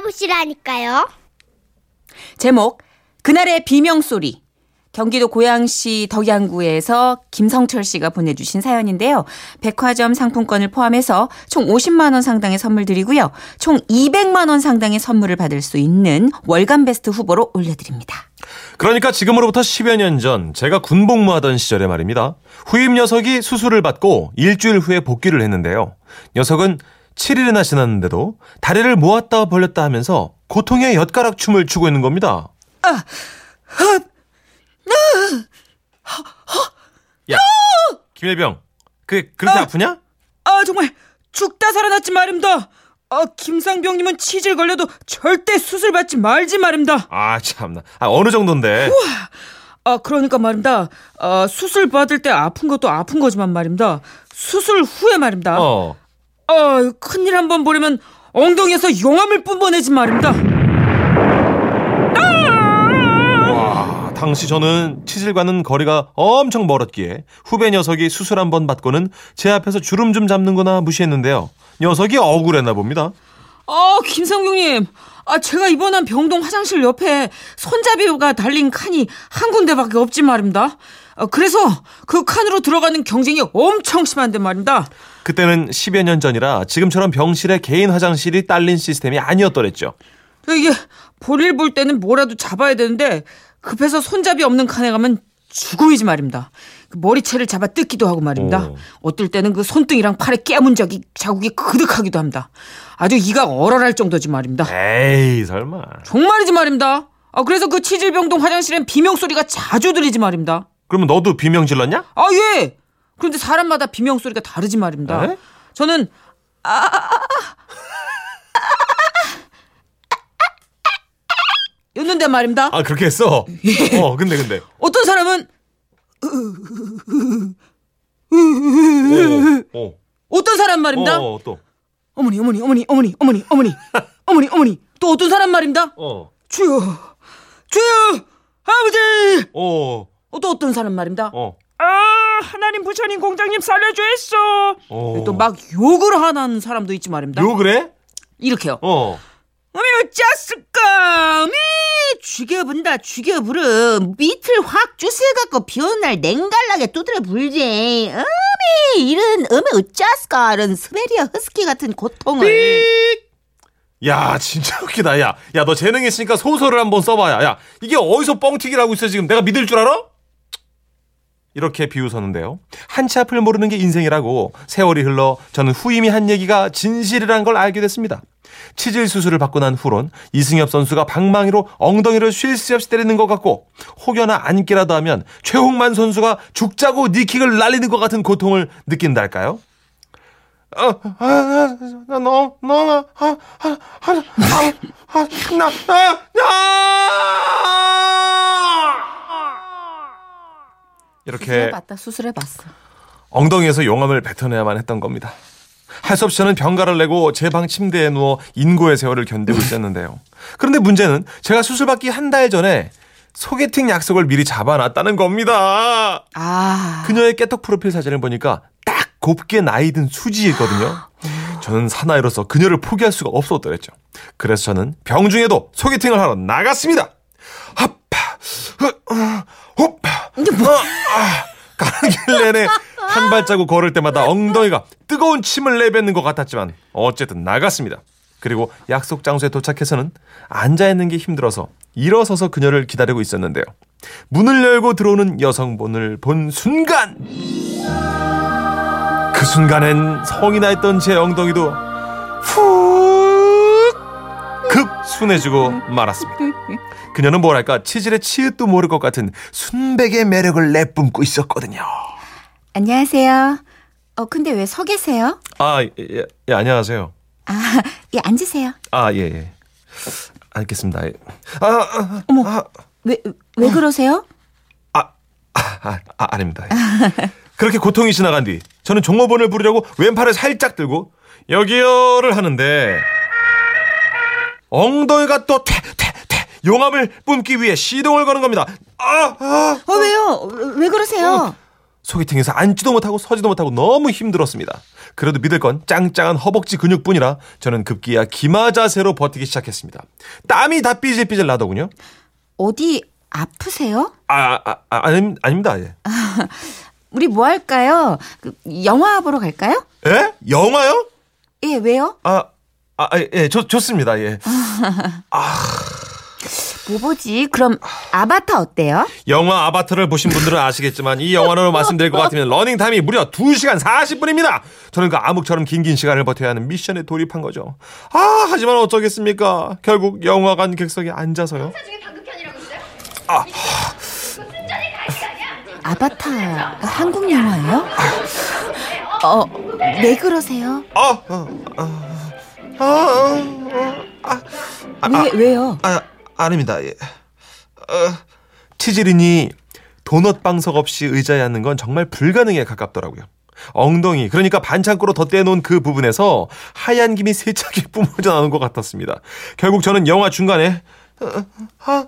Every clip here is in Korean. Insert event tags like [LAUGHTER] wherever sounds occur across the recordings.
들어보시라니까요. 제목 그날의 비명소리 경기도 고양시 덕양구에서 김성철 씨가 보내주신 사연인데요. 백화점 상품권을 포함해서 총 50만 원 상당의 선물 드리고요. 총 200만 원 상당의 선물을 받을 수 있는 월간 베스트 후보로 올려드립니다. 그러니까 지금으로부터 10여 년 전 제가 군복무하던 시절에 말입니다. 후임 녀석이 수술을 받고 일주일 후에 복귀를 했는데요. 녀석은 7일이나 지났는데도 다리를 모았다 벌렸다 하면서 고통의 엿가락 춤을 추고 있는 겁니다. 야, 김일병, 그 그렇게 아! 아프냐? 아 정말 죽다 살아났지 말입니다. 아 김상병님은 치질 걸려도 절대 수술 받지 말지 말입니다. 아 참나, 아, 어느 정도인데? 아 그러니까 말입니다. 아 수술 받을 때 아픈 것도 아픈 거지만 말입니다. 수술 후에 말입니다. 어, 아 큰일 한번 보려면 엉덩이에서 용암을 뿜어내지 말입니다. 와, 당시 저는 치질과는 거리가 엄청 멀었기에 후배 녀석이 수술 한 번 받고는 제 앞에서 주름 좀 잡는구나 무시했는데요. 녀석이 억울했나 봅니다. 아 김상경님, 아 제가 입원한 병동 화장실 옆에 손잡이가 달린 칸이 한 군데밖에 없지 말입니다. 아, 그래서 그 칸으로 들어가는 경쟁이 엄청 심한데 말입니다. 그때는 10여 년 전이라 지금처럼 병실에 개인 화장실이 딸린 시스템이 아니었더랬죠. 이게 볼일 볼 때는 뭐라도 잡아야 되는데 급해서 손잡이 없는 칸에 가면 죽음이지 말입니다. 그 머리채를 잡아 뜯기도 하고 말입니다. 오. 어떨 때는 그 손등이랑 팔에 깨문 자기 자국이 그득하기도 합니다. 아주 이가 얼얼할 정도지 말입니다. 에이 설마. 정말이지 말입니다. 아 그래서 그 치질병동 화장실엔 비명 소리가 자주 들리지 말입니다. 그러면 너도 비명 질렀냐? 아 예. 그런데 사람마다 비명 소리가 다르지 말입니다. 에? 저는 였는데 말입니다. 아 그렇게 했어. 어 근데 근데. 어떤 사람은 어, 어, 어떤 사람 말입니다. 어, 또. 어머니 어머니 어머니 어머니 어머니 어머니 어머니 어머니 또 어떤 사람 말입니다. 어, 주여 주여 아버지 어, 어, 또 어떤 사람 말입니다. 어. 아 하나님 부처님 공장님 살려주했어. 어. 또막 욕을 하는 사람도 있지 말입니다. 욕을 해? 이렇게요. 어. 어미 어쩌을까 어미 죽여본다 죽여부르 밑을 확 주워갖고 비 오는 날 냉갈나게 두드려 불지 어미 이런 어미 어쩌을까 이런 스베리아 허스키 같은 고통을 야 진짜 웃기다. 야, 야 너 재능 있으니까 소설을 한번 써봐야. 야 이게 어디서 뻥튀기라고 있어 지금 내가 믿을 줄 알아? 이렇게 비웃었는데요. 한치 앞을 모르는 게 인생이라고 세월이 흘러 저는 후임이 한 얘기가 진실이란 걸 알게 됐습니다. 치질 수술을 받고 난 후론 이승엽 선수가 방망이로 엉덩이를 쉴 새 없이 때리는 것 같고 혹여나 앉기라도 하면 최홍만 선수가 죽자고 니킥을 날리는 것 같은 고통을 느낀달까요? 어, 아, 아, 나, 너, 너, 아, 아, 아, 아, 아, 나, 아, 아! 이렇게 수술해봤다 수술해봤어 엉덩이에서 용암을 뱉어내야만 했던 겁니다. 할 수 없이 저는 병가를 내고 제 방 침대에 누워 인고의 세월을 견디고 있었는데요. 그런데 문제는 제가 수술받기 한 달 전에 소개팅 약속을 미리 잡아놨다는 겁니다. 아 그녀의 깨톡 프로필 사진을 보니까 딱 곱게 나이 든 수지였거든요. 저는 사나이로서 그녀를 포기할 수가 없었더랬죠. 그래서 저는 병중에도 소개팅을 하러 나갔습니다. 아파, 호파, 가는 길 내내 한 발자국 걸을 때마다 엉덩이가 뜨거운 침을 내뱉는 것 같았지만 어쨌든 나갔습니다. 그리고 약속 장소에 도착해서는 앉아 있는 게 힘들어서 일어서서 그녀를 기다리고 있었는데요. 문을 열고 들어오는 여성분을 본 순간 그 순간엔 성이 나 있던 제 엉덩이도 훅급 순해지고 말았습니다. 그녀는 뭐랄까 치질의 치읓도 모를 것 같은 순백의 매력을 내뿜고 있었거든요. 안녕하세요. 어, 근데 왜 서 계세요? 아, 예, 예, 안녕하세요. 아, 예, 앉으세요. 아, 예, 예. 알겠습니다. 예. 아, 아, 어머. 아, 왜, 왜 그러세요? 아, 아, 아, 아닙니다. 예. 그렇게 고통이 지나간 뒤 저는 종업원을 부르려고 왼팔을 살짝 들고 여기요를 하는데 엉덩이가 또 퇴, 퇴, 퇴, 용암을 뿜기 위해 시동을 거는 겁니다. 아, 아. 어, 왜요? 왜 그러세요? 소개팅에서 앉지도 못하고 서지도 못하고 너무 힘들었습니다. 그래도 믿을 건 짱짱한 허벅지 근육뿐이라 저는 급기야 기마 자세로 버티기 시작했습니다. 땀이 다 삐질삐질 나더군요. 어디 아프세요? 아, 아, 아 아니, 아닙니다. 예. [LAUGHS] 우리 뭐 할까요? 그 영화 보러 갈까요? 예? 영화요? 예, 왜요? 아, 아, 예, 좋, 좋습니다. 예. [LAUGHS] 뭐 보지? 그럼 아바타 어때요? 영화 아바타를 보신 분들은 아시겠지만 이 영화로 말씀드릴 것 같으면 러닝타임이 무려 2시간 40분입니다. 저는 그 암흑처럼 긴긴 시간을 버텨야 하는 미션에 돌입한 거죠. 아, 하지만 어쩌겠습니까? 결국 영화관 객석에 앉아서요. 아바타 한국 영화예요? 어, 왜 그러세요? 아, 아, 아, 아, 아, 왜 왜요? 아, 아닙니다. 예. 어, 치질이니 도넛 방석 없이 의자에 앉는 건 정말 불가능에 가깝더라고요. 엉덩이, 그러니까 반창고로 덧대놓은 그 부분에서 하얀 김이 세차게 [LAUGHS] 뿜어져 나오는 것 같았습니다. 결국 저는 영화 중간에 어머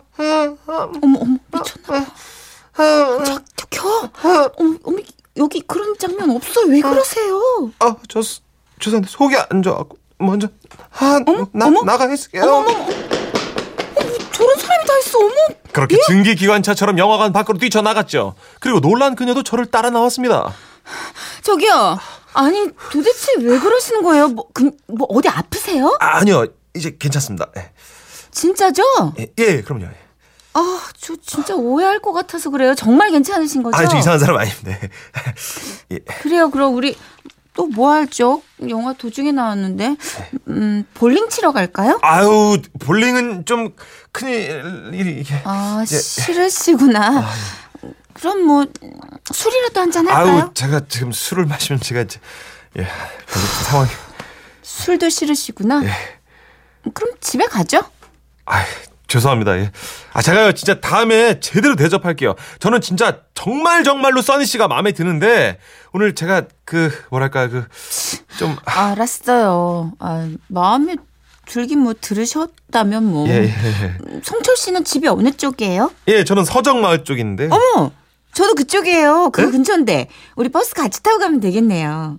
어머 미쳤나 봐. 저, 저 켜. 어머 어머 여기 그런 장면 없어요. 왜 그러세요? 아, 저 수- 죄송한데 속이 안 좋아갖고 먼저 아, 나, 어머? 나가 있을게요. 어머 어머. 저런 사람이 다 있어. 어머. 그렇게 증기 기관차처럼 영화관 밖으로 뛰쳐나갔죠. 그리고 놀란 그녀도 저를 따라 나왔습니다. 저기요. 아니 도대체 왜 그러시는 거예요? 뭐, 그, 뭐 어디 아프세요? 아, 아니요, 이제 괜찮습니다. 예, 진짜죠? 예, 예 그럼요. 예. 아, 저 진짜 오해할 것 같아서 그래요. 정말 괜찮으신 거죠? 아, 저 이상한 사람 아닌데. 예. 그래요. 그럼 우리 또 뭐 할죠? 영화 도중에 나왔는데. 음, 볼링 치러 갈까요? 아유, 볼링은 좀 큰일이 이게. 아, 예. 싫으시구나. 그럼 뭐 술이라도 한잔 할까요? 아유, 제가 지금 술을 마시면 제가 이제 예, 별로 상황이. 술도 싫으시구나. 예. 그럼 집에 가죠. 아, 죄송합니다. 예. 아, 제가요, 진짜 다음에 제대로 대접할게요. 저는 진짜 정말 정말로 써니 씨가 마음에 드는데 오늘 제가 그 뭐랄까 그 좀 알았어요. 아, 마음에 들긴 뭐 들으셨다면 뭐. 예, 예, 예. 성철 씨는 집이 어느 쪽이에요? 예, 저는 서정마을 쪽인데. 어머, 저도 그쪽이에요. 그 네? 근처인데 우리 버스 같이 타고 가면 되겠네요.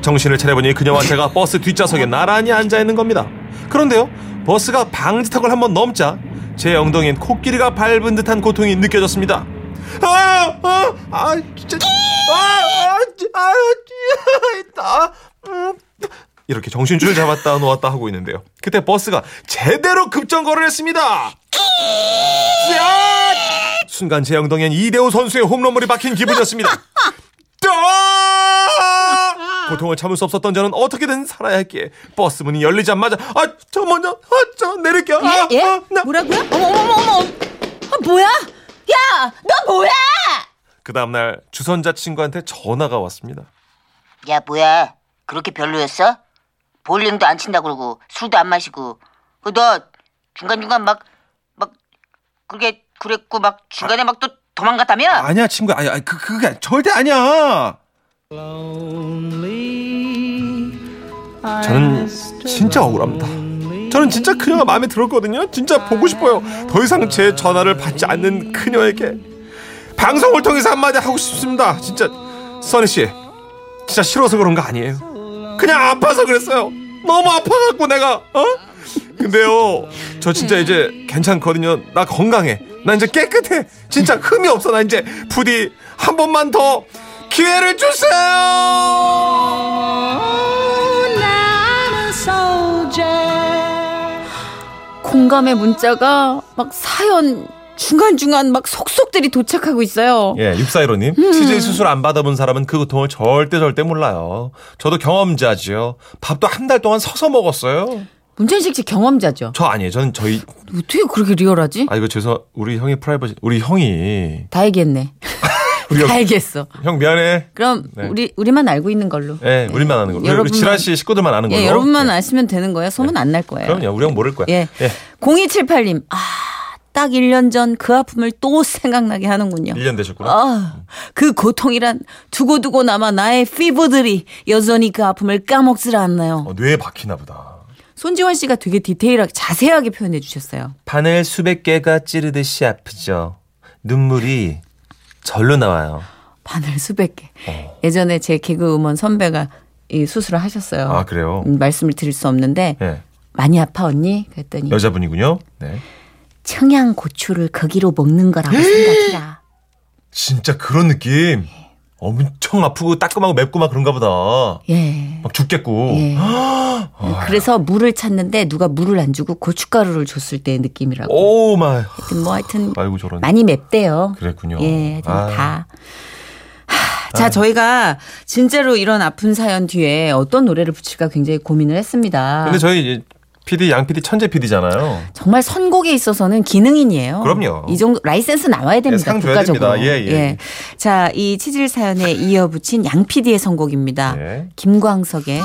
정신을 차려보니 그녀와 제가 버스 뒷좌석에 나란히 앉아 있는 겁니다. 그런데요, 버스가 방지턱을 한번 넘자 제 엉덩이엔 코끼리가 밟은 듯한 고통이 느껴졌습니다. 아, 아, 아, 진짜, 아, 아, 아, 아, 음. 이렇게 정신줄을 잡았다 놓았다 하고 있는데요. 그때 버스가 제대로 급정거를 했습니다. 야! 순간 제 엉덩이엔 이대호 선수의 홈런볼이 박힌 기분이었습니다. 아! 고통을 참을 수 없었던 저는 어떻게든 살아야 했기에 버스 문이 열리자마자 아 저 먼저 아저 내릴게요. 아, 예? 아, 나. 뭐라고요? 어머 어머 어머 어머. 아, 뭐야? 야, 너 뭐야? 그 다음날 주선자 친구한테 전화가 왔습니다. 야 뭐야 그렇게 별로였어? 볼링도 안 친다 그러고 술도 안 마시고 그 너 중간중간 막 막 그렇게 그랬고 막 중간에 막 또 도망갔다며? 아니야 친구 아니 아니 그 그게 절대 아니야. 저는 진짜 억울합니다. 저는 진짜 그녀가 마음에 들었거든요. 진짜 보고 싶어요. 더 이상 제 전화를 받지 않는 그녀에게 방송을 통해서 한마디 하고 싶습니다. 진짜 써니 씨, 진짜 싫어서 그런 거 아니에요. 그냥 아파서 그랬어요. 너무 아파갖고 내가 어? 근데요, 저 진짜 이제 괜찮거든요. 나 건강해. 나 이제 깨끗해. 진짜 흠이 없어. 나 이제 부디 한 번만 더 기회를 주세요. 공감의 문자가 막 사연 중간중간 막 속속들이 도착하고 있어요. 예, 6415님. CJ 수술 안 받아본 사람은 그 고통을 절대 절대 몰라요. 저도 경험자지요. 밥도 한 달 동안 서서 먹었어요. 문천식 씨 경험자죠. 저 아니에요. 저는 저희 어떻게 그렇게 리얼하지? 아 이거 죄송 우리 형이 프라이버시 우리 형이 다 얘기했네. [LAUGHS] 우리 다 형, 미안해. 그럼 네. 우리 우리만 알고 있는 걸로. 예, 우리만 아는 걸로. 우리 여러분만- 지라 씨 식구들만 아는 걸로. 예, 여러분만 예. 아시면 되는 거예요. 소문 안 날 거예요. 그럼요. 우리 형 모를 거야. 예. 예. 0278님. 아, 딱 1년 전 그 아픔을 또 생각나게 하는군요. 1년 되셨구나. 아, 그 고통이란 두고두고 남아 나의 피부들이 여전히 그 아픔을 까먹질 않나요. 어, 뇌에 박히나 보다. 손지원 씨가 되게 디테일하게 자세하게 표현해 주셨어요. 바늘 수백 개가 찌르듯이 아프죠. 눈물이 절로 나와요. 바늘 수백 개. 어. 예전에 제 개그 음원 선배가 이 수술을 하셨어요. 아, 그래요? 음, 말씀을 드릴 수 없는데 예. 많이 아파 언니? 그랬더니 여자분이군요. 네. 청양 고추를 거기로 먹는 거라고 생각해라. [GASPS] 진짜 그런 느낌. 엄청 아프고 따끔하고 맵고 막 그런가 보다. 예. 막 죽겠고. 예. 그래서 물을 찾는데 누가 물을 안 주고 고춧가루를 줬을 때의 느낌이라고. Oh my. 하여튼 뭐 하여튼 아이고 저런. 많이 맵대요. 그랬군요. 예, 아. 다. 하, 자, 저희가 진짜로 이런 아픈 사연 뒤에 어떤 노래를 붙일까 굉장히 고민을 했습니다. 근데 저희 이제 PD 양 PD 천재 PD잖아요. 정말 선곡에 있어서는 기능인이에요. 그럼요. 이 정도 라이센스 나와야 됩니다. 예, 상 줘야 국가적으로. 됩니다. 예, 예. 자, 이 치질 사연에 이어붙인 양 PD의 선곡입니다. 네. 김광석의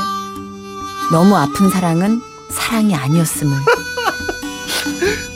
너무 아픈 사랑은 사랑이 아니었음을. [LAUGHS]